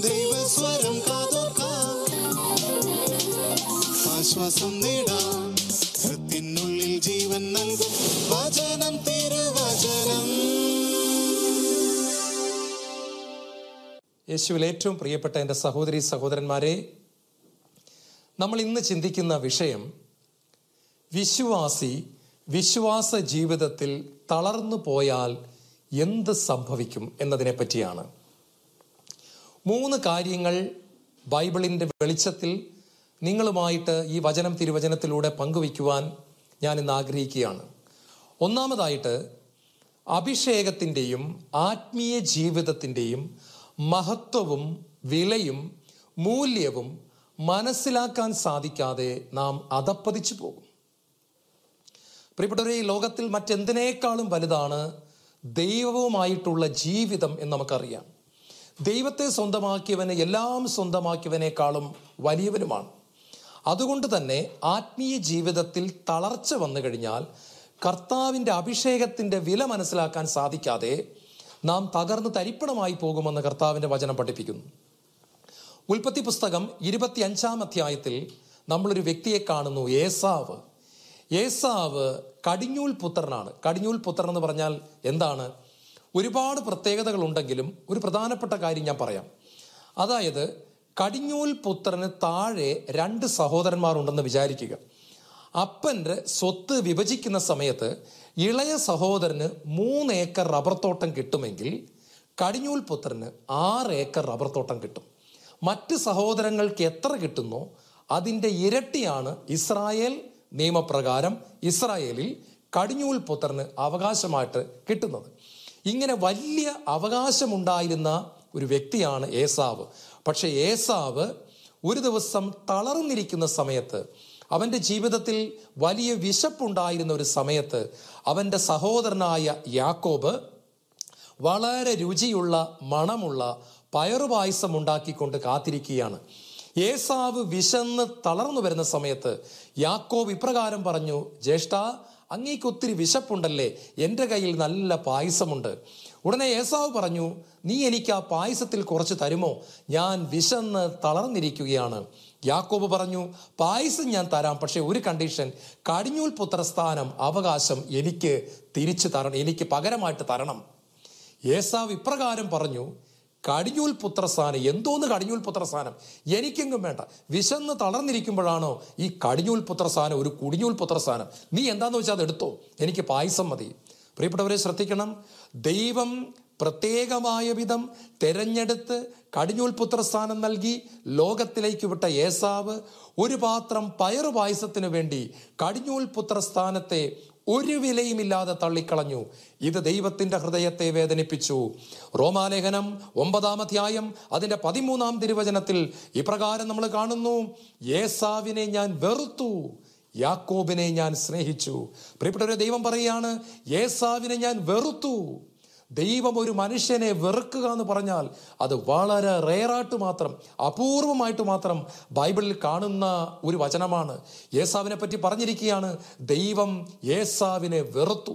ദൈവസ്വരം ഹൃത്തിനുള്ളിൽ ജീവൻ വചനം. യേശുവിൽ ഏറ്റവും പ്രിയപ്പെട്ട എന്റെ സഹോദരി സഹോദരന്മാരെ നമ്മൾ ഇന്ന് ചിന്തിക്കുന്ന വിഷയം വിശ്വാസി വിശ്വാസ ജീവിതത്തിൽ തളർന്നു പോയാൽ എന്ത് സംഭവിക്കും എന്നതിനെ പറ്റിയാണ് മൂന്ന് കാര്യങ്ങൾ ബൈബിളിന്റെ വെളിച്ചത്തിൽ നിങ്ങളുമായിട്ട് ഈ വചനം തിരുവചനത്തിലൂടെ പങ്കുവയ്ക്കുവാൻ ഞാൻ ഇന്ന് ആഗ്രഹിക്കുകയാണ്. ഒന്നാമതായിട്ട് അഭിഷേകത്തിന്റെയും ആത്മീയ ജീവിതത്തിന്റെയും മഹത്വവും വിലയും മൂല്യവും മനസ്സിലാക്കാൻ സാധിക്കാതെ നാം അതപ്പതിച്ചു പോകും. പ്രിയപ്പെട്ടവരെ ഈ ലോകത്തിൽ മറ്റെന്തിനേക്കാളും വലുതാണ് ദൈവവുമായിട്ടുള്ള ജീവിതം എന്ന് നമുക്കറിയാം. ദൈവത്തെ സ്വന്തമാക്കിയവനെ എല്ലാം സ്വന്തമാക്കിയവനേക്കാളും വലിയവനുമാണ്. അതുകൊണ്ട് തന്നെ ആത്മീയ ജീവിതത്തിൽ തളർച്ച വന്നു കഴിഞ്ഞാൽ കർത്താവിന്റെ അഭിഷേകത്തിന്റെ വില മനസ്സിലാക്കാൻ സാധിക്കാതെ നാം തകർന്ന് തരിപ്പണമായി പോകുമെന്ന് കർത്താവിന്റെ വചനം പഠിപ്പിക്കുന്നു. ഉൽപ്പത്തി പുസ്തകം ഇരുപത്തി അഞ്ചാം അധ്യായത്തിൽ നമ്മളൊരു വ്യക്തിയെ കാണുന്നു ഏസാവ്. ഏസാവ് കടിഞ്ഞൂൽ പുത്രനാണ്. കടിഞ്ഞൂൽ പുത്രൻ എന്ന് പറഞ്ഞാൽ എന്താണ്? ഒരുപാട് പ്രത്യേകതകൾ ഉണ്ടെങ്കിലും ഒരു പ്രധാനപ്പെട്ട കാര്യം ഞാൻ പറയാം. അതായത് കടിഞ്ഞൂൽ പുത്രന് താഴെ രണ്ട് സഹോദരന്മാരുണ്ടെന്ന് വിചാരിക്കുക. അപ്പന്റെ സ്വത്ത് വിഭജിക്കുന്ന സമയത്ത് ഇളയ സഹോദരന് മൂന്ന് ഏക്കർ റബ്ബർ തോട്ടം കിട്ടുമെങ്കിൽ കടിഞ്ഞൂൽ പുത്രന് ആറ് ഏക്കർ റബ്ബർ തോട്ടം കിട്ടും. മറ്റ് സഹോദരങ്ങൾക്ക് എത്ര കിട്ടുന്നോ അതിന്റെ ഇരട്ടിയാണ് ഇസ്രായേൽ നിയമപ്രകാരം ഇസ്രായേലിൽ കടിഞ്ഞൂൽ പുത്രന് അവകാശമായിട്ട് കിട്ടുന്നത്. ഇങ്ങനെ വലിയ അവകാശമുണ്ടായിരുന്ന ഒരു വ്യക്തിയാണ് ഏസാവ്. പക്ഷെ ഏസാവ് ഒരു ദിവസം തളർന്നിരിക്കുന്ന സമയത്ത് അവന്റെ ജീവിതത്തിൽ വലിയ വിശപ്പുണ്ടായിരുന്ന ഒരു സമയത്ത് അവന്റെ സഹോദരനായ യാക്കോബ് വളരെ രുചിയുള്ള മണമുള്ള പയറുപായസം ഉണ്ടാക്കിക്കൊണ്ട് കാത്തിരിക്കുകയാണ്. ഏസാവ് വിശന്ന് തളർന്നു വരുന്ന സമയത്ത് യാക്കോബ് ഇപ്രകാരം പറഞ്ഞു ജ്യേഷ്ഠ അങ്ങേക്ക് ഒത്തിരി വിശപ്പുണ്ടല്ലേ? എന്റെ കയ്യിൽ നല്ല പായസമുണ്ട്. ഉടനെ ഏസാവ് പറഞ്ഞു നീ എനിക്ക് ആ പായസത്തിൽ കുറച്ച് തരുമോ? ഞാൻ വിശന്ന് തളർന്നിരിക്കുകയാണ്. യാക്കോബ് പറഞ്ഞു പായസം ഞാൻ തരാം പക്ഷേ ഒരു കണ്ടീഷൻ. കടിഞ്ഞൂൽ പുത്രസ്ഥാനം അവകാശം എനിക്ക് തിരിച്ചു തരണം എനിക്ക് പകരമായിട്ട് തരണം. ഏസാവ് ഇപ്രകാരം പറഞ്ഞു കടിഞ്ഞൂൽ പുത്രസ്ഥാനം എന്തോന്ന് കടിഞ്ഞൂൽ പുത്രസ്ഥാനം എനിക്കെങ്കും വേണ്ട. വിശന്ന് തളർന്നിരിക്കുമ്പോഴാണോ ഈ കടിഞ്ഞൂൽ പുത്രസ്ഥാനം ഒരു കുടിഞ്ഞൂൽ പുത്രസ്ഥാനം നീ എന്താന്ന് വെച്ചാൽ അത് എടുത്തോ? എനിക്ക് പായസം മതി. പ്രിയപ്പെട്ടവരെ ശ്രദ്ധിക്കണം. ദൈവം പ്രത്യേകമായ വിധം തെരഞ്ഞെടുത്ത് കടിഞ്ഞൂൽ പുത്രസ്ഥാനം നൽകി ലോകത്തിലേക്ക് വിട്ട ഏസാവ് ഒരു പാത്രം പയറു പായസത്തിനു വേണ്ടി കടിഞ്ഞൂൽ പുത്രസ്ഥാനത്തെ ഒരു വിലയുമില്ലാതെ തള്ളിക്കളഞ്ഞു. ഇത് ദൈവത്തിന്റെ ഹൃദയത്തെ വേദനിപ്പിച്ചു. റോമാലേഖനം ഒമ്പതാം അധ്യായം അതിന്റെ പതിമൂന്നാം തിരുവചനത്തിൽ ഇപ്രകാരം നമ്മൾ കാണുന്നു. യേസാവിനെ ഞാൻ വെറുത്തു യാക്കോബിനെ ഞാൻ സ്നേഹിച്ചു. പ്രിയപ്പെട്ടവരെ ദൈവം പറയുകയാണ് യേസാവിനെ ഞാൻ വെറുത്തു. ദൈവം ഒരു മനുഷ്യനെ വെറുക്കുക എന്ന് പറഞ്ഞാൽ അത് വളരെ റെയറായിട്ട് മാത്രം അപൂർവമായിട്ട് മാത്രം ബൈബിളിൽ കാണുന്ന ഒരു വചനമാണ്. ഏസാവിനെ പറ്റി പറഞ്ഞിരിക്കുകയാണ് ദൈവം ഏസാവിനെ വെറുത്തു.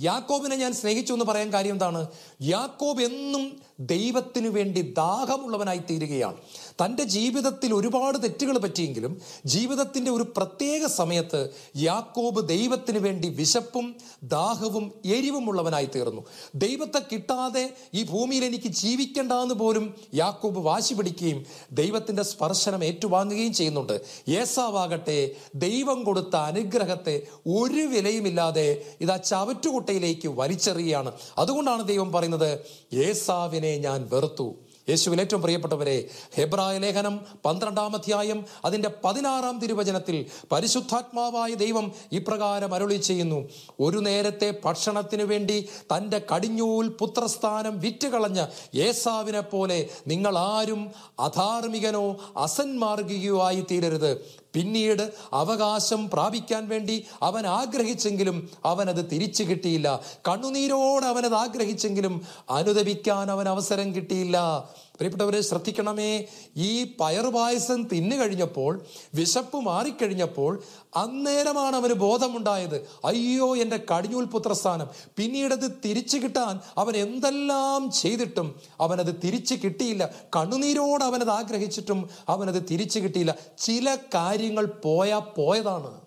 യാക്കോബിനെ ഞാൻ സ്നേഹിച്ചു എന്ന് പറയാൻ കാര്യം എന്താണ്? യാക്കോബ് എന്നും ദൈവത്തിനു വേണ്ടി ദാഹമുള്ളവനായി തീരുകയാണ് തന്റെ ജീവിതത്തിൽ ഒരുപാട് തെറ്റുകൾ പറ്റിയെങ്കിലും ജീവിതത്തിന്റെ ഒരു പ്രത്യേക സമയത്ത് യാക്കോബ് ദൈവത്തിന് വേണ്ടി വിശപ്പും ദാഹവും എരിവുമുള്ളവനായി തീർന്നു. ദൈവത്തെ കിട്ടാതെ ഈ ഭൂമിയിൽ എനിക്ക് ജീവിക്കേണ്ടെന്ന് പോലും യാക്കോബ് വാശി പിടിക്കുകയും ദൈവത്തിന്റെ സ്പർശനം ഏറ്റുവാങ്ങുകയും ചെയ്യുന്നുണ്ട്. ഏസാവാകട്ടെ ദൈവം കൊടുത്ത അനുഗ്രഹത്തെ ഒരു വിലയുമില്ലാതെ ഇതാ ചവറ്റുകുട്ടയിലേക്ക് വലിച്ചെറിയുകയാണ്. അതുകൊണ്ടാണ് ദൈവം പറയുന്നത് ഏസാവിനെ ഞാൻ വെറുത്തു. യേശുവിൽ ഏറ്റവും പ്രിയപ്പെട്ടവരെ ഹെബ്രായ ലേഖനം പന്ത്രണ്ടാം അധ്യായം അതിന്റെ പതിനാറാം തിരുവചനത്തിൽ പരിശുദ്ധാത്മാവായ ദൈവം ഇപ്രകാരം അരുളി ചെയ്യുന്നു. ഒരു നേരത്തെ ഭക്ഷണത്തിനു വേണ്ടി തന്റെ കടിഞ്ഞൂൽ പുത്രസ്ഥാനം വിറ്റുകളഞ്ഞ യേസാവിനെ പോലെ നിങ്ങൾ ആരും അധാർമികനോ അസന്മാർഗികയോ ആയി തീരരുത് പിന്നീട് അവകാശം പ്രാപിക്കാൻ വേണ്ടി അവൻ ആഗ്രഹിച്ചെങ്കിലും അവനത് തിരിച്ചു കിട്ടിയില്ല. കണ്ണുനീരോട് അവനത് ആഗ്രഹിച്ചെങ്കിലും അനുദപിക്കാൻ അവൻ അവസരം കിട്ടിയില്ല. പ്രിയപ്പെട്ടവരെ ശ്രദ്ധിക്കണമേ ഈ പയർ പായസം തിന്നു കഴിഞ്ഞപ്പോൾ വിശപ്പ് മാറിക്കഴിഞ്ഞപ്പോൾ അന്നേരമാണ് അവന് ബോധമുണ്ടായത്. അയ്യോ എന്റെ കടിഞ്ഞൂൽ പുത്രസ്ഥാനം. പിന്നീടത് തിരിച്ചു കിട്ടാൻ അവൻ എന്തെല്ലാം ചെയ്തിട്ടും അവനത് തിരിച്ചു കിട്ടിയില്ല. കണ്ണുനീരോട് അവനത് ആഗ്രഹിച്ചിട്ടും അവനത് തിരിച്ചു കിട്ടിയില്ല. ചില കാര്യങ്ങൾ പോയാ പോയതാണ്.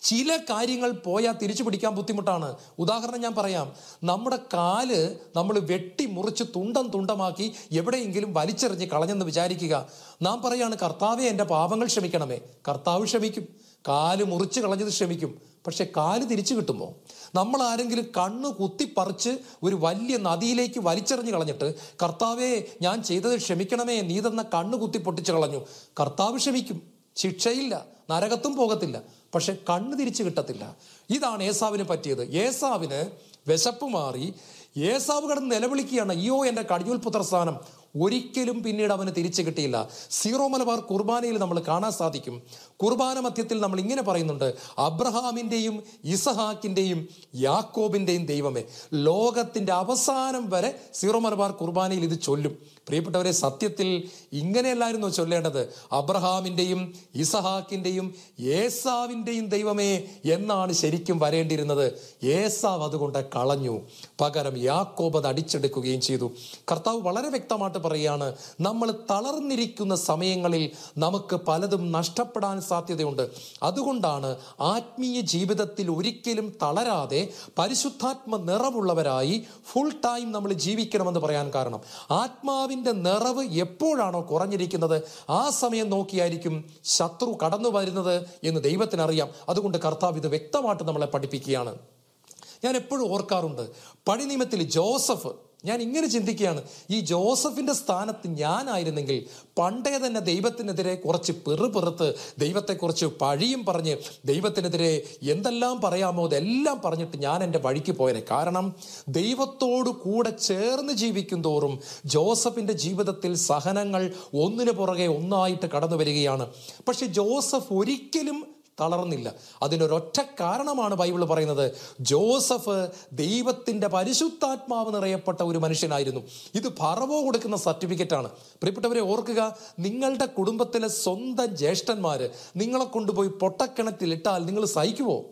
ചില കാര്യങ്ങൾ പോയാൽ തിരിച്ചു പിടിക്കാൻ ബുദ്ധിമുട്ടാണ്. ഉദാഹരണം ഞാൻ പറയാം. നമ്മുടെ കാൽ നമ്മൾ വെട്ടി മുറിച്ച് തുണ്ടം തുണ്ടമാക്കി എവിടെയെങ്കിലും വലിച്ചെറിഞ്ഞ് കളഞ്ഞെന്ന് വിചാരിക്കുക. നാം പറയാണ് കർത്താവെ എന്റെ പാപങ്ങൾ ക്ഷമിക്കണമേ. കർത്താവ് ക്ഷമിക്കും. കാൽ മുറിച്ച് കളഞ്ഞത് ക്ഷമിക്കും. പക്ഷെ കാൽ തിരിച്ചു കിട്ടുമോ? നമ്മൾ ആരെങ്കിലും കണ്ണ് കുത്തിപ്പറിച്ച് ഒരു വലിയ നദിയിലേക്ക് വലിച്ചെറിഞ്ഞ് കളഞ്ഞിട്ട് കർത്താവെ ഞാൻ ചെയ്തത് ക്ഷമിക്കണമേ നീ തന്ന കണ്ണ് കുത്തി പൊട്ടിച്ച് കളഞ്ഞു. കർത്താവ് ക്ഷമിക്കും. ശിക്ഷയില്ല. നരകത്തും പോകത്തില്ല. പക്ഷെ കണ്ണ് തിരിച്ചു കിട്ടത്തില്ല. ഇതാണ് ഏസാവിന് പറ്റിയത്. ഏസാവിന് വിശപ്പ് മാറി. ഏസാവ് കിടന്ന് നിലവിളിക്കുകയാണ്. അയ്യോ എന്റെ കടിയൂൽ പുത്രസ്ഥാനം ഒരിക്കലും പിന്നീട് അവന് തിരിച്ചു കിട്ടിയില്ല. സീറോ മലബാർ കുർബാനയിൽ നമ്മൾ കാണാൻ സാധിക്കും. കുർബാന മധ്യത്തിൽ നമ്മൾ ഇങ്ങനെ പറയുന്നുണ്ട് അബ്രഹാമിന്റെയും ഇസഹാക്കിന്റെയും യാക്കോബിന്റെയും ദൈവമേ ലോകത്തിന്റെ അവസാനം വരെ സീറോ മലബാർ കുർബാനയിൽ ഇത് ചൊല്ലും. പ്രിയപ്പെട്ടവരെ സത്യത്തിൽ ഇങ്ങനെയല്ലായിരുന്നു ചൊല്ലേണ്ടത്? അബ്രഹാമിന്റെയും ഇസഹാക്കിന്റെയും ഏസാവിന്റെയും ദൈവമേ എന്നാണ് ശരിക്കും വരേണ്ടിയിരുന്നത്. ഏസാവ് അതുകൊണ്ട് കളഞ്ഞു. പകരം യാക്കോബ് അത് അടിച്ചെടുക്കുകയും ചെയ്തു. കർത്താവ് വളരെ വ്യക്തമായിട്ട് പറയുകയാണ് നമ്മൾ തളർന്നിരിക്കുന്ന സമയങ്ങളിൽ നമുക്ക് പലതും നഷ്ടപ്പെടാൻ സാധ്യതയുണ്ട്. അതുകൊണ്ടാണ് ആത്മീയ ജീവിതത്തിൽ ഒരിക്കലും തളരാതെ പരിശുദ്ധാത്മ നിറവുള്ളവരായി ഫുൾ ടൈം നമ്മൾ ജീവിക്കണമെന്ന് പറയാൻ കാരണം. ആത്മാവിന്റെ നിറവ് എപ്പോഴാണോ കുറഞ്ഞിരിക്കുന്നത് ആ സമയം നോക്കിയായിരിക്കും ശത്രു കടന്നു വരുന്നത് എന്ന് ദൈവത്തിനറിയാം. അതുകൊണ്ട് കർത്താവ് ഇത് വ്യക്തമായിട്ട് നമ്മളെ പഠിപ്പിക്കുകയാണ്. ഞാൻ എപ്പോഴും ഓർക്കാറുണ്ട് പണിനിയമത്തിൽ ജോസഫ് ഞാൻ ഇങ്ങനെ ചിന്തിക്കുകയാണ്. ഈ ജോസഫിന്റെ സ്ഥാനത്ത് ഞാനായിരുന്നെങ്കിൽ പണ്ടേ തന്നെ ദൈവത്തിനെതിരെ കുറച്ച് പെറുപെറുത്ത് ദൈവത്തെക്കുറിച്ച് പഴിയും പറഞ്ഞ് ദൈവത്തിനെതിരെ എന്തെല്ലാം പറയാമോ അതെല്ലാം പറഞ്ഞിട്ട് ഞാൻ എന്റെ വഴിക്ക് പോയനെ. കാരണം ദൈവത്തോട് കൂടെ ചേർന്ന് ജീവിക്കും തോറും ജോസഫിന്റെ ജീവിതത്തിൽ സഹനങ്ങൾ ഒന്നിനു പുറകെ ഒന്നായിട്ട് കടന്നു വരികയാണ്. പക്ഷെ ജോസഫ് ഒരിക്കലും തളർന്നില്ല. അതിനൊരൊറ്റ കാരണമാണ് ബൈബിൾ പറയുന്നത്. ജോസഫ് ദൈവത്തിന്റെ പരിശുദ്ധാത്മാവ് നിറയപ്പെട്ട ഒരു മനുഷ്യനായിരുന്നു. ഇത് പറവോ കൊടുക്കുന്ന സർട്ടിഫിക്കറ്റ് ആണ് പ്രിയപ്പെട്ടവരെ ഓർക്കുക നിങ്ങളുടെ കുടുംബത്തിലെ സ്വന്തം ജ്യേഷ്ഠന്മാർ നിങ്ങളെ കൊണ്ടുപോയി പൊട്ടക്കിണറ്റിൽ ഇട്ടാൽ നിങ്ങൾ സഹിക്കുമോ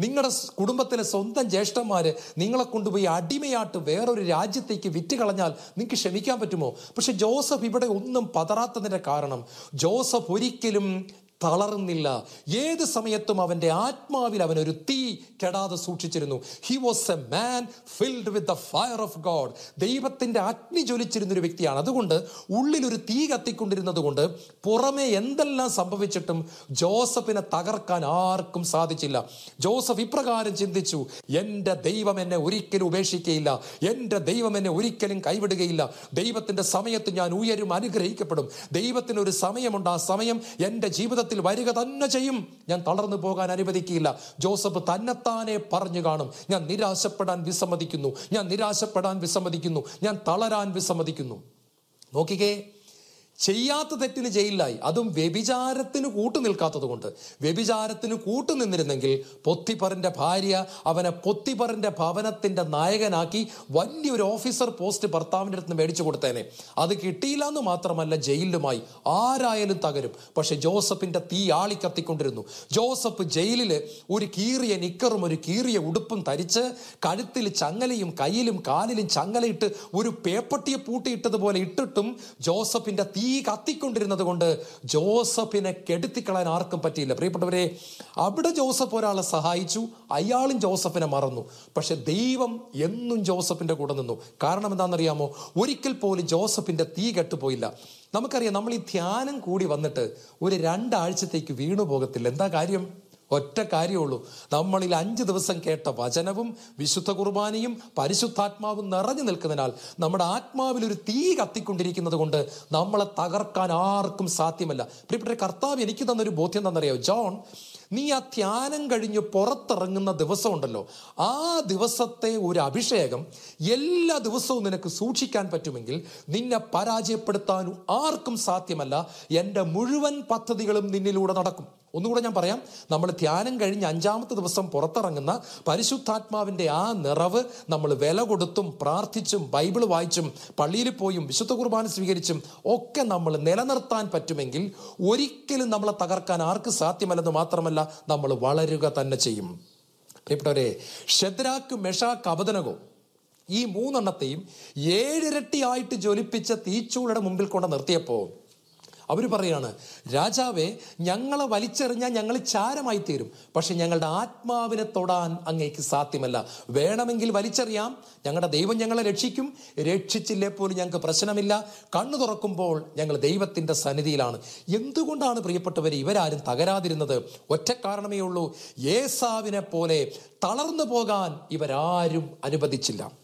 നിങ്ങളുടെ കുടുംബത്തിലെ സ്വന്തം ജ്യേഷ്ഠന്മാർ നിങ്ങളെ കൊണ്ടുപോയി അടിമയായിട്ട് വേറൊരു രാജ്യത്തേക്ക് വിറ്റ് കളഞ്ഞാൽ നിങ്ങൾക്ക് ക്ഷമിക്കാൻ പറ്റുമോ? പക്ഷെ ജോസഫ് ഇവിടെ ഒന്നും പതറാത്തതിന്റെ കാരണം ജോസഫ് ഒരിക്കലും തളർന്നില്ല. ഏത് സമയത്തും അവന്റെ ആത്മാവിൽ അവൻ ഒരു തീ കെടാതെ സൂക്ഷിച്ചിരുന്നു. He was a man filled with the fire of God ദൈവത്തിന്റെ അഗ്നി ജ്വലിച്ചിരുന്ന ഒരു വ്യക്തിയാണ്. അതുകൊണ്ട് ഉള്ളിലൊരു തീ കത്തിക്കൊണ്ടിരുന്നത് കൊണ്ട് പുറമെ എന്തെല്ലാം സംഭവിച്ചിട്ടും ജോസഫിനെ തകർക്കാൻ ആർക്കും സാധിച്ചില്ല. ജോസഫ് ഇപ്രകാരം ചിന്തിച്ചു എന്റെ ദൈവം എന്നെ ഒരിക്കലും ഉപേക്ഷിക്കുകയില്ല എന്റെ ദൈവം എന്നെ ഒരിക്കലും കൈവിടുകയില്ല. ദൈവത്തിന്റെ സമയത്ത് ഞാൻ ഉയരും അനുഗ്രഹിക്കപ്പെടും. ദൈവത്തിനൊരു സമയമുണ്ട്. ആ സമയം എന്റെ ജീവിതത്തിൽ വരിക തന്നെ ചെയ്യും. ഞാൻ തളർന്നു പോകാൻ അനുവദിക്കില്ല. ജോസഫ് തന്നെത്താനെ പറഞ്ഞു കാണും. ഞാൻ നിരാശപ്പെടാൻ വിസമ്മതിക്കുന്നു. ഞാൻ നിരാശപ്പെടാൻ വിസമ്മതിക്കുന്നു. ഞാൻ തളരാൻ വിസമ്മതിക്കുന്നു. നോക്കിക്കേ ചെയ്യാത്ത തെറ്റിന് ജയിലിലായി. അതും വ്യഭിചാരത്തിന് കൂട്ടു നിൽക്കാത്തത് കൊണ്ട്. വ്യഭിചാരത്തിന് കൂട്ടു നിന്നിരുന്നെങ്കിൽ പൊത്തിപ്പറിന്റെ ഭാര്യ അവനെ പൊത്തിപ്പറിന്റെ ഭവനത്തിന്റെ നായകനാക്കി വലിയൊരു ഓഫീസർ പോസ്റ്റ് ഭർത്താവിന്റെ അടുത്ത് മേടിച്ചു കൊടുത്തേനെ. അത് കിട്ടിയില്ല എന്ന് മാത്രമല്ല ജയിലിലുമായി ആരായാലും തകരും. പക്ഷെ ജോസഫിന്റെ തീ ആളി കത്തിക്കൊണ്ടിരുന്നു. ജോസഫ് ജയിലിൽ ഒരു കീറിയ നിക്കറും ഒരു കീറിയ ഉടുപ്പും ധരിച്ച് കഴുത്തിൽ ചങ്ങലയും കയ്യിലും കാലിലും ചങ്ങലയിട്ട് ഒരു പേപ്പട്ടിയെ പൂട്ടിയിട്ടതുപോലെ ഇട്ടിട്ടും ജോസഫിന്റെ തീ കത്തിക്കൊണ്ടിരുന്നത് കൊണ്ട് ജോസഫിനെ കെടുത്തിക്കളയാൻ ആർക്കും പറ്റിയില്ല. പ്രിയപ്പെട്ടവരെ അവിടെ ജോസഫ് ഒരാളെ സഹായിച്ചു അയാളും ജോസഫിനെ മറന്നു. പക്ഷെ ദൈവം എന്നും ജോസഫിന്റെ കൂടെ നിന്നു. കാരണം എന്താണെന്നറിയാമോ? ഒരിക്കൽ പോലും ജോസഫിന്റെ തീ കെട്ടുപോയില്ല. നമുക്കറിയാം നമ്മൾ ഈ ധ്യാനം കൂടി വന്നിട്ട് ഒരു രണ്ടാഴ്ചത്തേക്ക് വീണു പോകത്തില്ല എന്താ കാര്യം? ഒറ്റ കാര്യമുള്ളൂ. നമ്മളിൽ അഞ്ച് ദിവസം കേട്ട വചനവും വിശുദ്ധ കുർബാനയും പരിശുദ്ധാത്മാവും നിറഞ്ഞു നിൽക്കുന്നതിനാൽ നമ്മുടെ ആത്മാവിൽ ഒരു തീ കത്തിക്കൊണ്ടിരിക്കുന്നത് കൊണ്ട് നമ്മളെ തകർക്കാൻ ആർക്കും സാധ്യമല്ല. പ്രിയപ്പെട്ട കർത്താവ് എനിക്ക് തന്നൊരു ബോധ്യം തന്നറിയോ? ജോൺ നീ ആ ധ്യാനം കഴിഞ്ഞ് പുറത്തിറങ്ങുന്ന ദിവസമുണ്ടല്ലോ ആ ദിവസത്തെ ഒരു അഭിഷേകം എല്ലാ ദിവസവും നിനക്ക് സൂക്ഷിക്കാൻ പറ്റുമെങ്കിൽ നിന്നെ പരാജയപ്പെടുത്താനും ആർക്കും സാധ്യമല്ല. എന്റെ മുഴുവൻ പദ്ധതികളും നിന്നിലൂടെ നടക്കും. ഒന്നുകൂടെ ഞാൻ പറയാം. നമ്മൾ ധ്യാനം കഴിഞ്ഞ് അഞ്ചാമത്തെ ദിവസം പുറത്തിറങ്ങുന്ന പരിശുദ്ധാത്മാവിന്റെ ആ നിറവ് നമ്മൾ വില കൊടുത്തും പ്രാർത്ഥിച്ചും ബൈബിൾ വായിച്ചും പള്ളിയിൽ പോയും വിശുദ്ധ കുർബാന സ്വീകരിച്ചും ഒക്കെ നമ്മൾ നിലനിർത്താൻ പറ്റുമെങ്കിൽ ഒരിക്കലും നമ്മളെ തകർക്കാൻ ആർക്ക് സാധ്യമല്ലെന്ന് മാത്രമല്ല നമ്മൾ വളരുക തന്നെ ചെയ്യും. പ്രിയപ്പെട്ടവരെ ഷെദ്രാക്ക് മെഷാക്ക് അബദനകോ ഈ മൂന്നെണ്ണത്തെയും ഏഴിരട്ടിയായിട്ട് ജ്വലിപ്പിച്ച തീച്ചൂളയുടെ മുമ്പിൽ കൊണ്ട് നിർത്തിയപ്പോൾ അവർ പറയാണ് രാജാവേ ഞങ്ങളെ വലിച്ചെറിഞ്ഞാൽ ഞങ്ങൾ ചാരമായി തീരും. പക്ഷെ ഞങ്ങളുടെ ആത്മാവിനെ തൊടാൻ അങ്ങേക്ക് സാധ്യമല്ല. വേണമെങ്കിൽ വലിച്ചെറിയാം. ഞങ്ങളുടെ ദൈവം ഞങ്ങളെ രക്ഷിക്കും. രക്ഷിച്ചില്ലേ പോലും ഞങ്ങൾക്ക് പ്രശ്നമില്ല. കണ്ണു തുറക്കുമ്പോൾ ഞങ്ങൾ ദൈവത്തിന്റെ സന്നിധിയിലാണ്. എന്തുകൊണ്ടാണ് പ്രിയപ്പെട്ടവർ ഇവരാരും തകരാതിരുന്നത്? ഒറ്റ കാരണമേ ഉള്ളൂ. യേസാവിനെ പോലെ തളർന്നു പോകാൻ ഇവരാരും അനുവദിച്ചില്ല.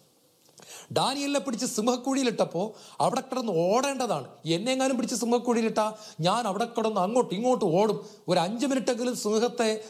ഡാനിയലിനെ പിടിച്ച് സിംഹക്കുഴിയിലിട്ടപ്പോൾ അവിടെ കിടന്ന് ഓടേണ്ടതാണ്. എന്നെങ്ങാനും പിടിച്ച് സിംഹക്കുഴിയിലിട്ടാ ഞാൻ അവിടെ കിടന്ന് അങ്ങോട്ട് ഇങ്ങോട്ട് ഓടും. ഒരു അഞ്ച് മിനിറ്റെങ്കിലും സിംഹത്തെ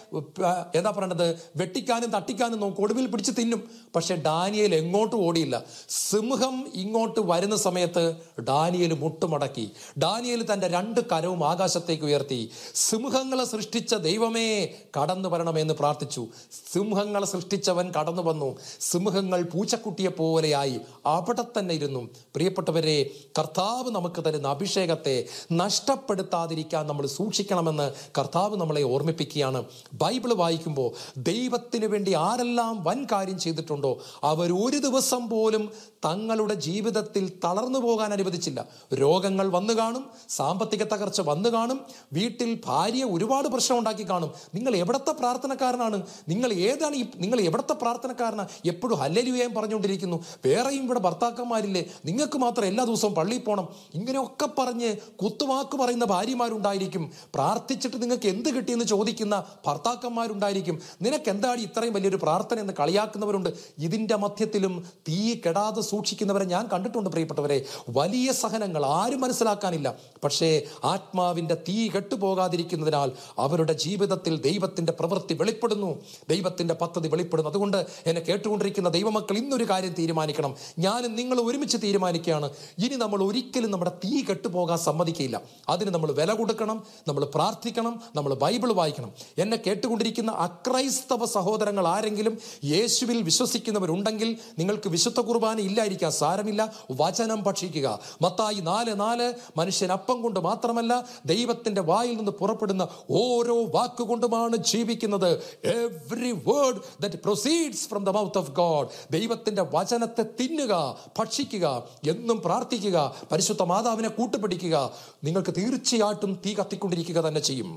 എന്താ പറയേണ്ടത്? വെട്ടിക്കാനും തട്ടിക്കാനും നോക്കും. ഒടുവിൽ പിടിച്ച് തിന്നും. പക്ഷെ ഡാനിയൽ എങ്ങോട്ടും ഓടിയില്ല. സിംഹം ഇങ്ങോട്ട് വരുന്ന സമയത്ത് ഡാനിയൽ മുട്ടുമടക്കി. ഡാനിയൽ തന്റെ രണ്ട് കരവും ആകാശത്തേക്ക് ഉയർത്തി. സിംഹങ്ങളെ സൃഷ്ടിച്ച ദൈവമേ കടന്നു വരണമെന്ന് പ്രാർത്ഥിച്ചു. സിംഹങ്ങളെ സൃഷ്ടിച്ചവൻ കടന്നു വന്നു. സിംഹങ്ങൾ പൂച്ചക്കുട്ടിയെ പോലെയായി. അവിടെ തന്നെ ഇരുന്നു പ്രിയപ്പെട്ടവരെ കർത്താവ് നമുക്ക് തരുന്ന അഭിഷേകത്തെ നഷ്ടപ്പെടുത്താതിരിക്കാൻ നമ്മൾ സൂക്ഷിക്കണമെന്ന് കർത്താവ് നമ്മളെ ഓർമ്മിപ്പിക്കുകയാണ്. ബൈബിൾ വായിക്കുമ്പോൾ ദൈവത്തിന് വേണ്ടി ആരെല്ലാം വൻ കാര്യം ചെയ്തിട്ടുണ്ടോ അവർ ഒരു ദിവസം പോലും തങ്ങളുടെ ജീവിതത്തിൽ തളർന്നു പോകാൻ അനുവദിച്ചില്ല. രോഗങ്ങൾ വന്നു കാണും സാമ്പത്തിക തകർച്ച വന്നു കാണും വീട്ടിൽ ഭാര്യ ഒരുപാട് പ്രശ്നം ഉണ്ടാക്കി കാണും. നിങ്ങൾ എവിടത്തെ പ്രാർത്ഥനക്കാരനാണ്? നിങ്ങൾ ഏതാണ് ഈ നിങ്ങൾ എവിടത്തെ പ്രാർത്ഥനക്കാരനാണ് എപ്പോഴും ഹല്ലലുവേം പറഞ്ഞുകൊണ്ടിരിക്കുന്നു. വേറെയും ഇവിടെ ഭർത്താക്കന്മാരില്ലേ? നിങ്ങൾക്ക് മാത്രം എല്ലാ ദിവസവും പള്ളിയിൽ പോകണം ഇങ്ങനെയൊക്കെ പറഞ്ഞ് കുത്തുവാക്ക് പറയുന്ന ഭാര്യമാരുണ്ടായിരിക്കും. പ്രാർത്ഥിച്ചിട്ട് നിങ്ങൾക്ക് എന്ത് കിട്ടിയെന്ന് ചോദിക്കുന്ന ഭർത്താക്കന്മാരുണ്ടായിരിക്കും. നിനക്ക് എന്താണ് ഇത്രയും വലിയൊരു പ്രാർത്ഥന എന്ന് കളിയാക്കുന്നവരുണ്ട്? ഇതിന്റെ മധ്യത്തിലും തീ കെടാതെ സൂക്ഷിക്കുന്നവരെ ഞാൻ കണ്ടിട്ടുണ്ട് പ്രിയപ്പെട്ടവരെ. വലിയ സഹനങ്ങൾ ആരും മനസ്സിലാക്കാനില്ല. പക്ഷേ ആത്മാവിന്റെ തീ കെട്ടുപോകാതിരിക്കുന്നതിനാൽ അവരുടെ ജീവിതത്തിൽ ദൈവത്തിന്റെ പ്രവൃത്തി വെളിപ്പെടുന്നു. ദൈവത്തിന്റെ പദ്ധതി വെളിപ്പെടുന്നു. അതുകൊണ്ട് എന്നെ കേട്ടുകൊണ്ടിരിക്കുന്ന ദൈവമക്കൾ ഇന്നൊരു കാര്യം തീരുമാനിക്കണം. ഞാനും നിങ്ങൾ ഒരുമിച്ച് തീരുമാനിക്കുകയാണ്. ഇനി നമ്മൾ ഒരിക്കലും നമ്മുടെ തീ കെട്ടുപോകാൻ സമ്മതിക്കില്ല അതിന് നമ്മൾ വില കൊടുക്കണം നമ്മൾ പ്രാർത്ഥിക്കണം നമ്മൾ ബൈബിൾ വായിക്കണം. എന്നെ കേട്ടുകൊണ്ടിരിക്കുന്ന അക്രൈസ്തവ സഹോദരങ്ങൾ ആരെങ്കിലും യേശുവിൽ വിശ്വസിക്കുന്നവരുണ്ടെങ്കിൽ നിങ്ങൾക്ക് വിശുദ്ധ കുർബാന ഇല്ലായിരിക്കാൻ സാരമില്ല. വചനം ഭക്ഷിക്കുക. മത്തായി നാല് നാല് മനുഷ്യൻ അപ്പം കൊണ്ട് മാത്രമല്ല ദൈവത്തിന്റെ വായിൽ നിന്ന് പുറപ്പെടുന്ന ഓരോ വാക്കുകൊണ്ടുമാണ് ജീവിക്കുന്നത്. Every word that proceeds from the mouth of God ദൈവത്തിന്റെ വചനത്തെ തിന്നുക ഭക്ഷിക്കുക എന്നും പ്രാർത്ഥിക്കുക പരിശുദ്ധ മാതാവിനെ കൂട്ടുപിടിക്കുക നിങ്ങൾക്ക് തീർച്ചയായിട്ടും തീ കത്തിക്കൊണ്ടിരിക്കുക തന്നെ ചെയ്യും.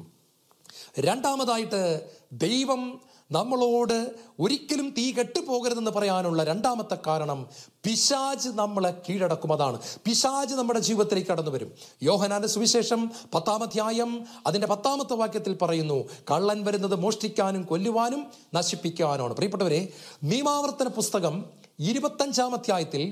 രണ്ടാമതായിട്ട് ദൈവം നമ്മളോട് ഒരിക്കലും തീ കെട്ടുപോകരുതെന്ന് പറയാനുള്ള രണ്ടാമത്തെ കാരണം പിശാജ് നമ്മളെ കീഴടക്കും അതാണ്. പിശാജ് നമ്മുടെ ജീവിതത്തിലേക്ക് കടന്നു വരും. യോഹനാന്റെ സുവിശേഷം പത്താമധ്യായം അതിന്റെ പത്താമത്തെ വാക്യത്തിൽ പറയുന്നു കള്ളൻ വരുന്നത് മോഷ്ടിക്കാനും കൊല്ലുവാനും നശിപ്പിക്കാനുമാണ് പ്രിയപ്പെട്ടവരെ നിയമാവർത്തന പുസ്തകം ഇരുപത്തഞ്ചാം അധ്യായത്തിൽ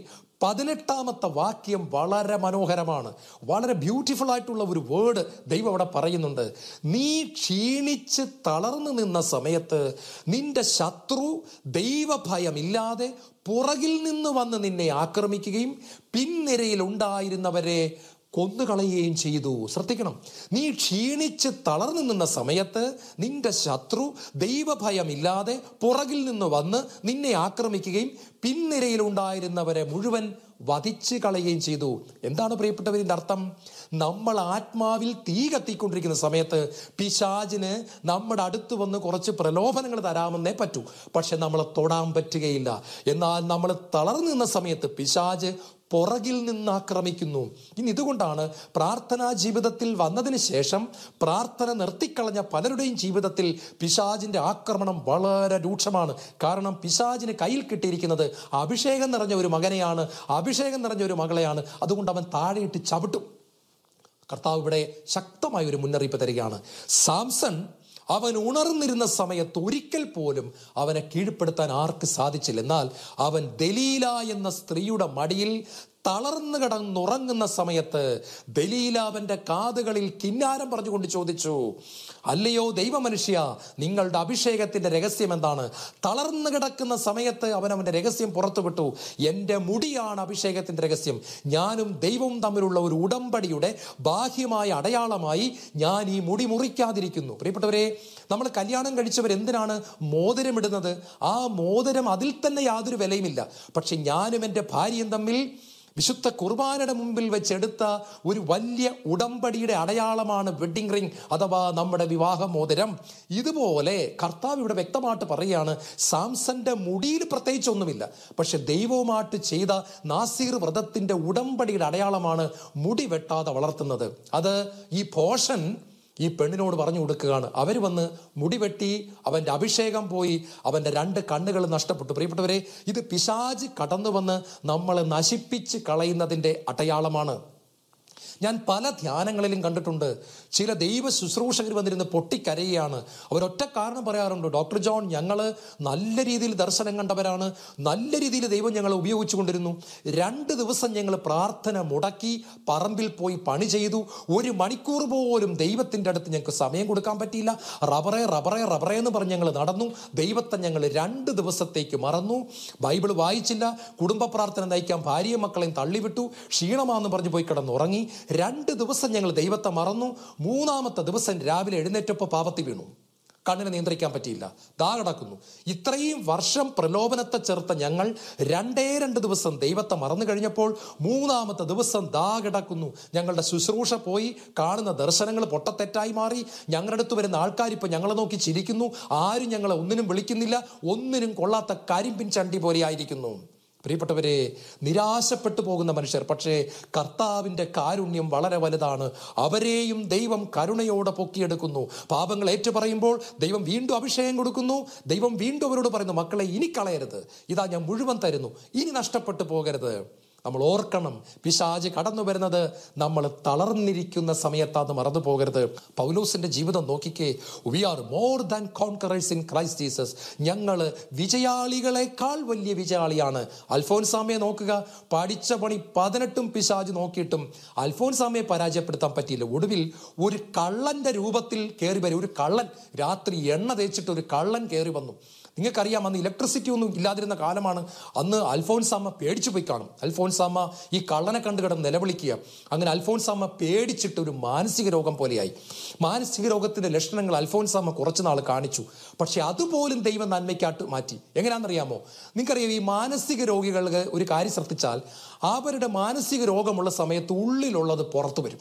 പതിനെട്ടാമത്തെ വാക്യം വളരെ മനോഹരമാണ്. വളരെ ബ്യൂട്ടിഫുൾ ആയിട്ടുള്ള ഒരു വേർഡ് ദൈവം അവിടെ പറയുന്നുണ്ട്. നീ ക്ഷീണിച്ച് തളർന്നു നിന്ന സമയത്ത് നിന്റെ ശത്രു ദൈവഭയമില്ലാതെ പുറകിൽ നിന്ന് വന്ന് നിന്നെ ആക്രമിക്കുകയും പിൻനിരയിൽ ഉണ്ടായിരുന്നവരെ കൊന്നുകളയുകയും ചെയ്തു. ശ്രദ്ധിക്കണം. നീ ക്ഷീണിച്ച് തളർന്നു നിന്ന സമയത്ത് നിന്റെ ശത്രു ദൈവഭയമില്ലാതെ പുറകിൽ നിന്ന് വന്ന് നിന്നെ ആക്രമിക്കുകയും പിൻനിരയിലുണ്ടായിരുന്നവരെ മുഴുവൻ വധിച്ച് കളയുകയും ചെയ്തു. എന്താണ് പ്രിയപ്പെട്ടവരിന്റെ അർത്ഥം? നമ്മൾ ആത്മാവിൽ തീ കത്തിക്കൊണ്ടിരിക്കുന്ന സമയത്ത് പിശാജിന് നമ്മുടെ അടുത്ത് വന്ന് കുറച്ച് പ്രലോഭനങ്ങൾ തരാമെന്നേ പറ്റൂ. പക്ഷെ നമ്മളെ തൊടാൻ പറ്റുകയില്ല. എന്നാൽ നമ്മൾ തളർന്നു നിന്ന സമയത്ത് പിശാജ് പുറകിൽ നിന്ന് ആക്രമിക്കുന്നു ഇനി ഇതുകൊണ്ടാണ് പ്രാർത്ഥനാ ജീവിതത്തിൽ വന്നതിന് ശേഷം പ്രാർത്ഥന നിർത്തിക്കളഞ്ഞ പലരുടെയും ജീവിതത്തിൽ പിശാജിന്റെ ആക്രമണം വളരെ രൂക്ഷമാണ്. കാരണം പിശാജിന് കയ്യിൽ കിട്ടിയിരിക്കുന്നത് അഭിഷേകം നിറഞ്ഞ ഒരു മകനെയാണ് അഭിഷേകം നിറഞ്ഞ ഒരു മകളെയാണ്. അതുകൊണ്ട് അവൻ താഴെയിട്ട് ചവിട്ടും. കർത്താവ് ഇവിടെ ശക്തമായ ഒരു മുന്നറിയിപ്പ് തരികയാണ്. സാംസൺ അവൻ ഉണർന്നിരുന്ന സമയത്ത് ഒരിക്കൽ പോലും അവനെ കീഴ്പ്പെടുത്താൻ ആർക്ക് സാധിച്ചില്ല. എന്നാൽ അവൻ ദലീല എന്ന സ്ത്രീയുടെ മടിയിൽ തളർന്നു കിടന്നുറങ്ങുന്ന സമയത്ത് ദലീലാവന്റെ കാതുകളിൽ കിന്നാരം പറഞ്ഞുകൊണ്ട് ചോദിച്ചു അല്ലയോ ദൈവമനുഷ്യ നിങ്ങളുടെ അഭിഷേകത്തിന്റെ രഹസ്യം എന്താണ്? തളർന്നു കിടക്കുന്ന സമയത്ത് അവൻ അവന്റെ രഹസ്യം പുറത്തുവിട്ടു. എന്റെ മുടിയാണ് അഭിഷേകത്തിന്റെ രഹസ്യം. ഞാനും ദൈവവും തമ്മിലുള്ള ഒരു ഉടമ്പടിയുടെ ബാഹ്യമായ അടയാളമായി ഞാൻ ഈ മുടി മുറിക്കാതിരിക്കുന്നു. പ്രിയപ്പെട്ടവരെ നമ്മൾ കല്യാണം കഴിച്ചവർ എന്തിനാണ് മോതിരമിടുന്നത് ആ മോതിരം അതിൽ തന്നെ യാതൊരു വിലയുമില്ല. പക്ഷെ ഞാനും എന്റെ ഭാര്യയും തമ്മിൽ വിശുദ്ധ കുർബാനയുടെ മുമ്പിൽ വെച്ചെടുത്ത ഒരു വലിയ ഉടമ്പടിയുടെ അടയാളമാണ് വെഡിങ് റിംഗ് അഥവാ നമ്മുടെ വിവാഹ മോതിരം. ഇതുപോലെ കർത്താവ് ഇവിടെ വ്യക്തമായിട്ട് പറയുകയാണ് സാംസന്റെ മുടിയിൽ പ്രത്യേകിച്ചൊന്നുമില്ല പക്ഷെ ദൈവവുമായിട്ട് ചെയ്ത നാസീർ വ്രതത്തിന്റെ ഉടമ്പടിയുടെ അടയാളമാണ് മുടി വെട്ടാതെ വളർത്തുന്നത്. അത് ഈ പോഷൻ ഈ പെണ്ണിനോട് പറഞ്ഞു കൊടുക്കുകയാണ്. അവർ വന്ന് മുടിവെട്ടി അവന്റെ അഭിഷേകം പോയി അവന്റെ രണ്ട് കണ്ണുകൾ നഷ്ടപ്പെട്ടു. പ്രിയപ്പെട്ടവരെ ഇത് പിശാജ് കടന്നു വന്ന് നമ്മളെ നശിപ്പിച്ച് കളയുന്നതിന്റെ അടയാളമാണ്. ഞാൻ പല ധ്യാനങ്ങളിലും കണ്ടിട്ടുണ്ട്. ചില ദൈവ ശുശ്രൂഷകർ വന്നിരുന്ന് പൊട്ടിക്കരയാണ് അവരൊറ്റ കാരണം പറയാറുണ്ട്. ഡോക്ടർ ജോൺ ഞങ്ങൾ നല്ല രീതിയിൽ ദർശനം കണ്ടവരാണ്. നല്ല രീതിയിൽ ദൈവം ഞങ്ങൾ ഉപയോഗിച്ചു കൊണ്ടിരുന്നു രണ്ട് ദിവസം ഞങ്ങൾ പ്രാർത്ഥന മുടക്കി പറമ്പിൽ പോയി പണി ചെയ്തു. ഒരു മണിക്കൂർ പോലും ദൈവത്തിന്റെ അടുത്ത് ഞങ്ങൾക്ക് സമയം കൊടുക്കാൻ പറ്റിയില്ല. റബറേ റബറേ റബറേ എന്ന് പറഞ്ഞ് ഞങ്ങൾ നടന്നു. ദൈവത്തെ ഞങ്ങൾ രണ്ട് ദിവസത്തേക്ക് മറന്നു. ബൈബിൾ വായിച്ചില്ല. കുടുംബ പ്രാർത്ഥന നയിക്കാൻ ഭാര്യയും മക്കളെയും തള്ളിവിട്ടു. ക്ഷീണമാണെന്ന് പറഞ്ഞ് പോയി കിടന്നുറങ്ങി. രണ്ട് ദിവസം ഞങ്ങൾ ദൈവത്തെ മറന്നു. മൂന്നാമത്തെ ദിവസം രാവിലെ എഴുന്നേറ്റപ്പോൾ പാപത്തിൽ വീണു. കണ്ണിനെ നിയന്ത്രിക്കാൻ പറ്റിയില്ല. ദാ കിടക്കുന്നു. ഇത്രയും വർഷം പ്രലോഭനത്തെ ചേർത്ത ഞങ്ങൾ രണ്ടേ രണ്ട് ദിവസം ദൈവത്തെ മറന്നു കഴിഞ്ഞപ്പോൾ മൂന്നാമത്തെ ദിവസം ദാ കിടക്കുന്നു. ഞങ്ങളുടെ ശുശ്രൂഷ പോയി. കാണുന്ന ദർശനങ്ങൾ പൊട്ടത്തെറ്റായി മാറി. ഞങ്ങളുടെ അടുത്ത് വരുന്ന ആൾക്കാർ ഇപ്പൊ ഞങ്ങളെ നോക്കി ചിരിക്കുന്നു. ആരും ഞങ്ങളെ ഒന്നിനും വിളിക്കുന്നില്ല. ഒന്നിനും കൊള്ളാത്ത കരിമ്പിൻ ചണ്ടി പോലെ ആയിരിക്കുന്നു. പ്രിയപ്പെട്ടവരെ നിരാശപ്പെട്ടു പോകുന്ന മനുഷ്യർ പക്ഷേ കർത്താവിന്റെ കാരുണ്യം വളരെ വലുതാണ്. അവരെയും ദൈവം കരുണയോടെ പൊക്കിയെടുക്കുന്നു. പാപങ്ങൾ ഏറ്റുപറയുമ്പോൾ ദൈവം വീണ്ടും അഭിഷേകം കൊടുക്കുന്നു. ദൈവം വീണ്ടും അവരോട് പറയുന്നു മക്കളെ ഇനി കളയരുത്. ഇതാ ഞാൻ മുഴുവൻ തരുന്നു. ഇനി നഷ്ടപ്പെട്ടു പോകരുത്. നമ്മൾ ഓർക്കണം. പിശാജ് കടന്നു വരുന്നത് നമ്മൾ തളർന്നിരിക്കുന്ന സമയത്താന്ന് മറന്നു പോകരുത്. പൗലോസിന്റെ ജീവിതം നോക്കിക്കേ. We are more than conquerors in Christ Jesus ഞങ്ങൾ വിജയാളികളെക്കാൾ വലിയ വിജയാളിയാണ്. അൽഫോൻസാമയെ നോക്കുക. പഠിച്ച പണി പതിനെട്ടും പിശാജ് നോക്കിയിട്ടും അൽഫോൻസാമയെ പരാജയപ്പെടുത്താൻ പറ്റിയില്ല. ഒടുവിൽ ഒരു കള്ളന്റെ രൂപത്തിൽ കയറി വരും. ഒരു കള്ളൻ രാത്രി എണ്ണ തേച്ചിട്ട് ഒരു കള്ളൻ കയറി വന്നു. നിങ്ങൾക്കറിയാം അന്ന് ഇലക്ട്രിസിറ്റി ഒന്നും ഇല്ലാതിരുന്ന കാലമാണ്. അന്ന് അൽഫോൻസാമ്മ പേടിച്ചു പോയി കാണും. അൽഫോൻസാമ്മ ഈ കള്ളനെ കണ്ടു കിടന്ന് നിലവിളിക്കുക. അങ്ങനെ അൽഫോൻസാമ്മ പേടിച്ചിട്ട് ഒരു മാനസിക രോഗം പോലെയായി. മാനസിക രോഗത്തിന്റെ ലക്ഷണങ്ങൾ അൽഫോൻസാമ്മ കുറച്ചു നാൾ കാണിച്ചു. പക്ഷേ അതുപോലും ദൈവം നന്മയ്ക്കാട്ട് മാറ്റി. എങ്ങനെയാണെന്നറിയാമോ നിങ്ങൾക്കറിയാം ഈ മാനസിക രോഗികൾക്ക് ഒരു കാര്യം ശ്രദ്ധിച്ചാൽ അവരുടെ മാനസിക രോഗമുള്ള സമയത്ത് ഉള്ളിലുള്ളത് പുറത്തു വരും.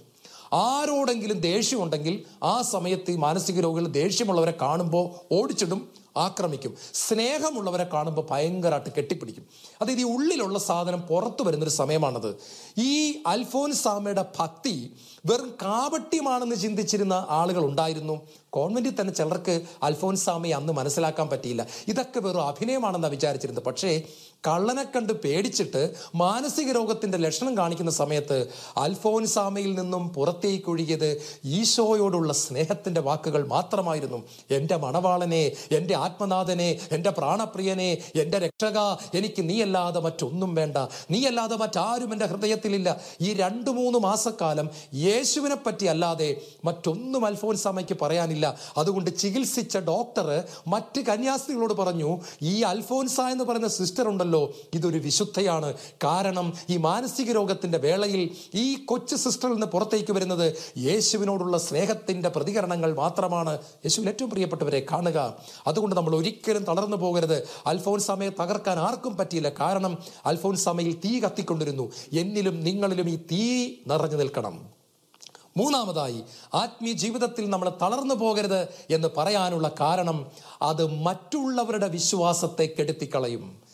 ആരോടെങ്കിലും ദേഷ്യമുണ്ടെങ്കിൽ ആ സമയത്ത് ഈ മാനസിക രോഗികൾ ദേഷ്യമുള്ളവരെ കാണുമ്പോൾ ഓടിച്ചിടും ആക്രമിക്കും. സ്നേഹമുള്ളവരെ കാണുമ്പോൾ ഭയങ്കരമായിട്ട് കെട്ടിപ്പിടിക്കും. അതായത് ഈ ഉള്ളിലുള്ള സാധനം പുറത്തു വരുന്നൊരു സമയമാണത്. ഈ അൽഫോൻസാമയുടെ ഭക്തി വെറും കാപട്യമാണെന്ന് ചിന്തിച്ചിരുന്ന ആളുകൾ ഉണ്ടായിരുന്നു. കോൺവെന്റിൽ തന്നെ ചിലർക്ക് അൽഫോൻസാമയെ അന്ന് മനസ്സിലാക്കാൻ പറ്റിയില്ല. ഇതൊക്കെ വെറും അഭിനയമാണെന്നാണ് വിചാരിച്ചിരുന്നത്. പക്ഷേ കള്ളനെ കണ്ട് പേടിച്ചിട്ട് മാനസിക രോഗത്തിന്റെ ലക്ഷണം കാണിക്കുന്ന സമയത്ത് അൽഫോൻസാമയിൽ നിന്നും പുറത്തേക്ക് ഒഴുകിയത് ഈശോയോടുള്ള സ്നേഹത്തിന്റെ വാക്കുകൾ മാത്രമായിരുന്നു. എന്റെ മണവാളനെ എന്റെ ആത്മനാഥനെ എന്റെ പ്രാണപ്രിയനെ എന്റെ രക്ഷക എനിക്ക് നീയല്ലാതെ മറ്റൊന്നും വേണ്ട. നീയല്ലാതെ മറ്റാരും എന്റെ ഹൃദയത്തിലില്ല. ഈ രണ്ട് മൂന്ന് മാസക്കാലം യേശുവിനെ പറ്റി അല്ലാതെ മറ്റൊന്നും അൽഫോൻസാമയ്ക്ക് പറയാനില്ല. അതുകൊണ്ട് ചികിത്സിച്ച ഡോക്ടർ മറ്റ് കന്യാസ്ത്രീകളോട് പറഞ്ഞു ഈ അൽഫോൻസ എന്ന് പറയുന്ന സിസ്റ്റർ ഉണ്ടല്ലോ ഇതൊരു വിശുദ്ധയാണ്. കാരണം ഈ മാനസിക രോഗത്തിന്റെ വേളയിൽ ഈ കൊച്ചു സിസ്റ്ററിൽ നിന്ന് പുറത്തേക്ക് വരുന്നത് യേശുവിനോടുള്ള സ്നേഹത്തിന്റെ പ്രതികരണങ്ങൾ മാത്രമാണ്. യേശുവിൽ ഏറ്റവും പ്രിയപ്പെട്ടവരെ കാണുക. അതുകൊണ്ട് നമ്മൾ ഒരിക്കലും തളർന്നു പോകരുത്. അൽഫോൻസാമയെ തകർക്കാൻ ആർക്കും പറ്റിയില്ല. കാരണം അൽഫോൻസാമയിൽ തീ കത്തിക്കൊണ്ടിരുന്നു. എന്നിലും നിങ്ങളിലും ഈ തീ നിറഞ്ഞു നിൽക്കണം. മൂന്നാമതായി ആത്മീയ ജീവിതത്തിൽ നമ്മൾ തളർന്നു പോകരുത് എന്ന് പറയാനുള്ള കാരണം അത് മറ്റുള്ളവരുടെ വിശ്വാസത്തെ കെടുത്തിക്കളയും.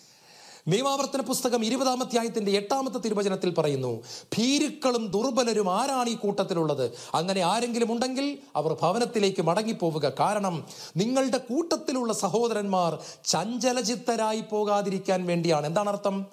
നിയമാവർത്തന പുസ്തകം ഇരുപതാം അധ്യായത്തിന്റെ എട്ടാമത്തെ തിരുവചനത്തിൽ പറയുന്നു ഭീരുക്കളും ദുർബലരും ആരാണ് ഈ കൂട്ടത്തിലുള്ളത്? അങ്ങനെ ആരെങ്കിലും ഉണ്ടെങ്കിൽ അവർ ഭവനത്തിലേക്ക് മടങ്ങിപ്പോവുക. കാരണം നിങ്ങളുടെ കൂട്ടത്തിലുള്ള സഹോദരന്മാർ ചഞ്ചലചിത്തരായി പോകാതിരിക്കാൻ വേണ്ടിയാണ്. എന്താണ് അർത്ഥം?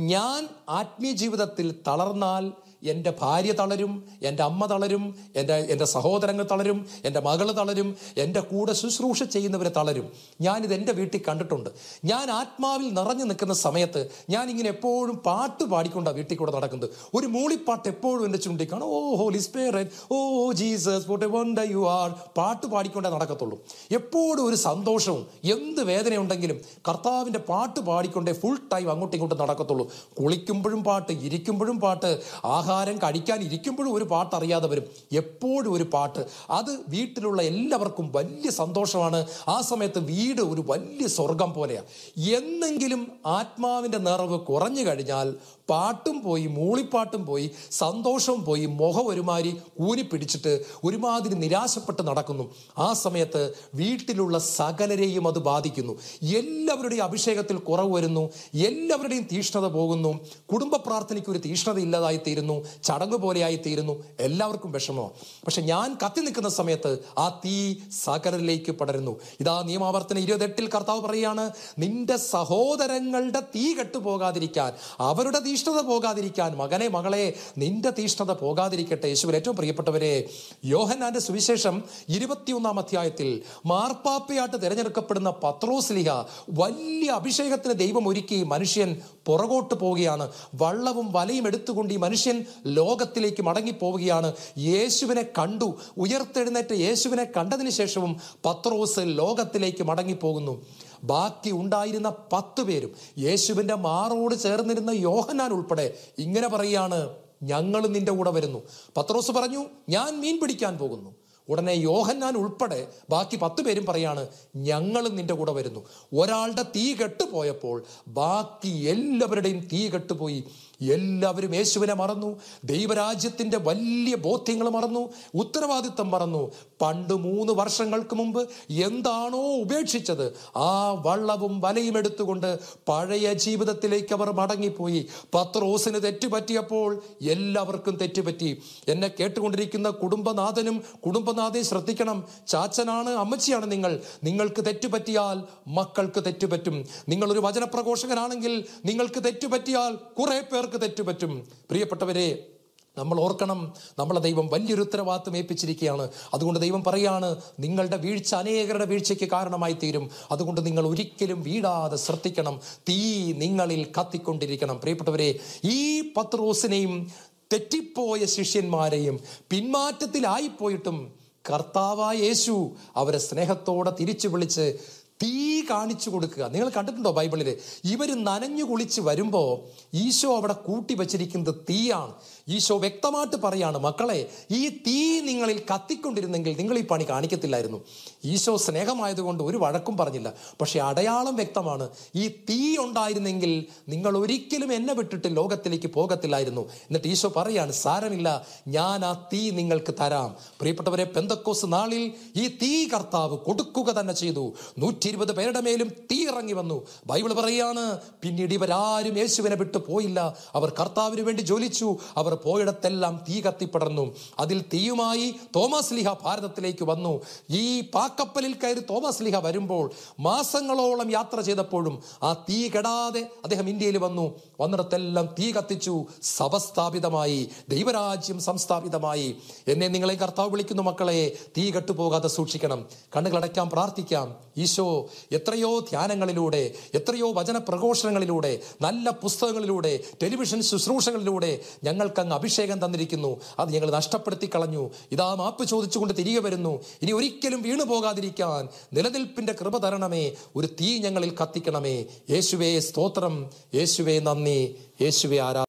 ഞാൻ ആത്മീയ ജീവിതത്തിൽ തളർന്നാൽ എന്റെ ഭാര്യ തളരും എന്റെ അമ്മ തളരും എന്റെ എന്റെ സഹോദരങ്ങൾ തളരും എന്റെ മകൾ തളരും എന്റെ കൂടെ ശുശ്രൂഷ ചെയ്യുന്നവർ തളരും. ഞാനിത് എന്റെ വീട്ടിൽ കണ്ടിട്ടുണ്ട്. ഞാൻ ആത്മാവിൽ നിറഞ്ഞു നിൽക്കുന്ന സമയത്ത് ഞാൻ ഇങ്ങനെ എപ്പോഴും പാട്ട് പാടിക്കൊണ്ടാണ് വീട്ടിൽ കൂടെ നടക്കുന്നത്. ഒരു മൂളിപ്പാട്ട് എപ്പോഴും എന്റെ ചുണ്ടി കാണും. ഓ Holy Spirit oh Jesus you are പാട്ട് പാടിക്കൊണ്ടേ നടക്കത്തുള്ളൂ. എപ്പോഴും ഒരു സന്തോഷവും എന്ത് വേദനയുണ്ടെങ്കിലും കർത്താവിന്റെ പാട്ട് പാടിക്കൊണ്ടേ ഫുൾ ടൈം അങ്ങോട്ടും ഇങ്ങോട്ടും നടക്കത്തുള്ളൂ. കുളിക്കുമ്പോഴും പാട്ട് ഇരിക്കുമ്പോഴും പാട്ട്. ആഹാരം കഴിക്കാൻ ഇരിക്കുമ്പോഴും ഒരു പാട്ട് അറിയാതെ വരും. എപ്പോഴും ഒരു പാട്ട്. അത് വീട്ടിലുള്ള എല്ലാവർക്കും വലിയ സന്തോഷമാണ്. ആ സമയത്ത് വീട് ഒരു വലിയ സ്വർഗം പോലെയാണ് എന്നെങ്കിലും ആത്മാവിന്റെ നിറവ് കുറഞ്ഞു കഴിഞ്ഞാൽ പാട്ടും പോയി മൂളിപ്പാട്ടും പോയി സന്തോഷം പോയി മുഖം ഒരുമാതിരി ഊരി പിടിച്ചിട്ട് ഒരുമാതിരി നിരാശപ്പെട്ട് നടക്കുന്നു. ആ സമയത്ത് വീട്ടിലുള്ള സകലരെയും അത് ബാധിക്കുന്നു. എല്ലാവരുടെയും അഭിഷേകത്തിൽ കുറവ് വരുന്നു. എല്ലാവരുടെയും തീഷ്ണത പോകുന്നു. കുടുംബ പ്രാർത്ഥനയ്ക്ക് ഒരു തീഷ്ണത ഇല്ലാതായി തീരുന്നു ചടങ്ങ് പോലെയായി തീരുന്നു എല്ലാവർക്കും വിഷമമാണ് പക്ഷെ ഞാൻ കത്തി നിൽക്കുന്ന സമയത്ത് ആ തീ സകലരിലേക്ക് പടരുന്നു. ഇതാ നിയമാവർത്തന ഇരുപത്തെട്ടിൽ കർത്താവ് പറയുകയാണ് നിന്റെ സഹോദരങ്ങളുടെ തീ കെട്ടുപോകാതിരിക്കാൻ അവരുടെ തീഷ്ണത പോകാതിരിക്കാൻ മകനെ മകളെ നിന്റെ തീഷ്ണത പോകാതിരിക്കട്ടെ. യേശുവിൽ ഏറ്റവും പ്രിയപ്പെട്ടവരെ യോഹനാന്റെ സുവിശേഷം ഇരുപത്തിയൊന്നാം അധ്യായത്തിൽ മാർപ്പാപ്പയായിട്ട് തിരഞ്ഞെടുക്കപ്പെടുന്ന പത്രോസ്ലിഹ വലിയ അഭിഷേകത്തിന് ദൈവം ഒരുക്കി മനുഷ്യൻ പുറകോട്ട് പോവുകയാണ്. വള്ളവും വലയും എടുത്തുകൊണ്ട് ഈ മനുഷ്യൻ ലോകത്തിലേക്ക് മടങ്ങിപ്പോവുകയാണ്. യേശുവിനെ കണ്ടു. ഉയർത്തെഴുന്നേറ്റ് യേശുവിനെ കണ്ടതിന് ശേഷവും പത്രോസ് ലോകത്തിലേക്ക് മടങ്ങിപ്പോകുന്നു. ബാക്കി ഉണ്ടായിരുന്ന പത്ത് പേരും യേശുവിന്റെ മാറോട് ചേർന്നിരുന്ന യോഹന്നാൻ ഉൾപ്പെടെ ഇങ്ങനെ പറയുകയാണ് ഞങ്ങൾ നിന്റെ കൂടെ വരുന്നു. പത്രോസ് പറഞ്ഞു ഞാൻ മീൻ പിടിക്കാൻ പോകുന്നു. ഉടനെ യോഹന്നാൻ ഉൾപ്പെടെ ബാക്കി പത്ത് പേരും പറയാണ് ഞങ്ങളും നിന്റെ കൂടെ വരുന്നു. ഒരാളുടെ തീ കെട്ടുപോയപ്പോൾ ബാക്കി എല്ലാവരുടെയും തീ കെട്ടുപോയി. എല്ലാവരും യേശുവിനെ മറന്നു. ദൈവരാജ്യത്തിന്റെ വലിയ ബോധ്യങ്ങൾ മറന്നു. ഉത്തരവാദിത്തം മറന്നു. പണ്ട് മൂന്ന് വർഷങ്ങൾക്ക് മുമ്പ് എന്താണോ ഉപേക്ഷിച്ചത് ആ വള്ളവും വലയും എടുത്തുകൊണ്ട് പഴയ ജീവിതത്തിലേക്ക് അവർ മടങ്ങിപ്പോയി. പത്രോസിന് തെറ്റുപറ്റിയപ്പോൾ എല്ലാവർക്കും തെറ്റുപറ്റി. എന്നെ കേട്ടുകൊണ്ടിരിക്കുന്ന കുടുംബനാഥനും കുടുംബനാഥയും ശ്രദ്ധിക്കണം. ചാച്ചനാണ് അമ്മച്ചിയാണ് നിങ്ങൾ. നിങ്ങൾക്ക് തെറ്റുപറ്റിയാൽ മക്കൾക്ക് തെറ്റുപറ്റും. നിങ്ങളൊരു വചനപ്രഘോഷകനാണെങ്കിൽ നിങ്ങൾക്ക് തെറ്റുപറ്റിയാൽ കുറെ പേർക്ക് തെറ്റുപറ്റും പ്രിയപ്പെട്ടവരെ നമ്മൾ ഓർക്കണം നമ്മളെ ദൈവം വലിയൊരു ഉത്തരവാദിത്വം ഏൽപ്പിച്ചിരിക്കുകയാണ്. അതുകൊണ്ട് ദൈവം പറയാണ് നിങ്ങളുടെ വീഴ്ച അനേകരുടെ വീഴ്ചയ്ക്ക് കാരണമായി തീരും അതുകൊണ്ട് നിങ്ങൾ ഒരിക്കലും വീടാതെ ശ്രദ്ധിക്കണം. തീ നിങ്ങളിൽ കത്തിക്കൊണ്ടിരിക്കണം. പ്രിയപ്പെട്ടവരെ ഈ പത്രോസിനെയും തെറ്റിപ്പോയ ശിഷ്യന്മാരെയും പിന്മാറ്റത്തിലായിപ്പോയിട്ടും കർത്താവായ യേശു അവരെ സ്നേഹത്തോടെ തിരിച്ചു വിളിച്ച് തീ കാണിച്ചു കൊടുക്കുക. നിങ്ങൾ കണ്ടിട്ടുണ്ടോ ബൈബിളിൽ ഇവർ നനഞ്ഞു കുളിച്ച് വരുമ്പോൾ ഈശോ അവിടെ കൂട്ടി വച്ചിരിക്കുന്നത് തീയാണ്. ഈശോ വ്യക്തമായിട്ട് പറയാണ് മക്കളെ ഈ തീ നിങ്ങളിൽ കത്തിക്കൊണ്ടിരുന്നെങ്കിൽ നിങ്ങൾ ഈ പണി കാണിക്കത്തില്ലായിരുന്നു. ഈശോ സ്നേഹമായതുകൊണ്ട് ഒരു വഴക്കും പറഞ്ഞില്ല. പക്ഷെ അടയാളം വ്യക്തമാണ് ഈ തീ ഉണ്ടായിരുന്നെങ്കിൽ നിങ്ങൾ ഒരിക്കലും എന്നെ വിട്ടിട്ട് ലോകത്തിലേക്ക് പോകത്തില്ലായിരുന്നു. എന്നിട്ട് ഈശോ പറയാണ് സാരമില്ല ഞാൻ ആ തീ നിങ്ങൾക്ക് തരാം. പ്രിയപ്പെട്ടവരെ പെന്തക്കോസ് നാളിൽ ഈ തീ കർത്താവ് കൊടുക്കുക തന്നെ ചെയ്തു. നൂറ്റി ഇരുപത് പേരുടെ മേലും തീ ഇറങ്ങി വന്നു. ബൈബിൾ പറയാണ് പിന്നീട് ഇവരാരും യേശുവിനെ വിട്ടു പോയില്ല. അവർ കർത്താവിന് വേണ്ടി ജോലിച്ചു അവർ പോയിടത്തെല്ലാം തീ കത്തിപ്പടർന്നു. അതിൽ തീയുമായി തോമസ് ലിഹ ഭാരതത്തിലേക്ക് വന്നു. ഈ പാക്കപ്പലിൽ കയറി തോമസ് ലിഹ വരുമ്പോൾ മാസങ്ങളോളം യാത്ര ചെയ്തപ്പോഴും ആ തീ കെടാതെ അദ്ദേഹം ഇന്ത്യയിൽ വന്നു. വന്നിടത്തെല്ലാം തീ കത്തിച്ചു. സഭ സ്ഥാപിതമായി. ദൈവരാജ്യം സംസ്ഥാപിതമായി. എന്നെ നിങ്ങളെ കർത്താവ് വിളിക്കുന്നു മക്കളെ. തീ കെട്ടുപോകാതെ സൂക്ഷിക്കണം. കണ്ണുകളടയ്ക്കാം പ്രാർത്ഥിക്കാം. ഈശോ എത്രയോ ധ്യാനങ്ങളിലൂടെ എത്രയോ വചന പ്രഘോഷണങ്ങളിലൂടെ നല്ല പുസ്തകങ്ങളിലൂടെ ടെലിവിഷൻ ശുശ്രൂഷകളിലൂടെ ഞങ്ങൾക്കങ്ങ് അഭിഷേകം തന്നിരിക്കുന്നു. അത് ഞങ്ങൾ നഷ്ടപ്പെടുത്തി കളഞ്ഞു ഇതാ മാപ്പ് ചോദിച്ചുകൊണ്ട് തിരികെ വരുന്നു. ഇനി ഒരിക്കലും വീണു പോകാതിരിക്കാൻ നിലനിൽപ്പിന്റെ കൃപ തരണമേ. ഒരു തീ ഞങ്ങളിൽ കത്തിക്കണമേ. യേശുവേ സ്തോത്രം. യേശുവേ നന്ദി. യേശുവേ ആരാ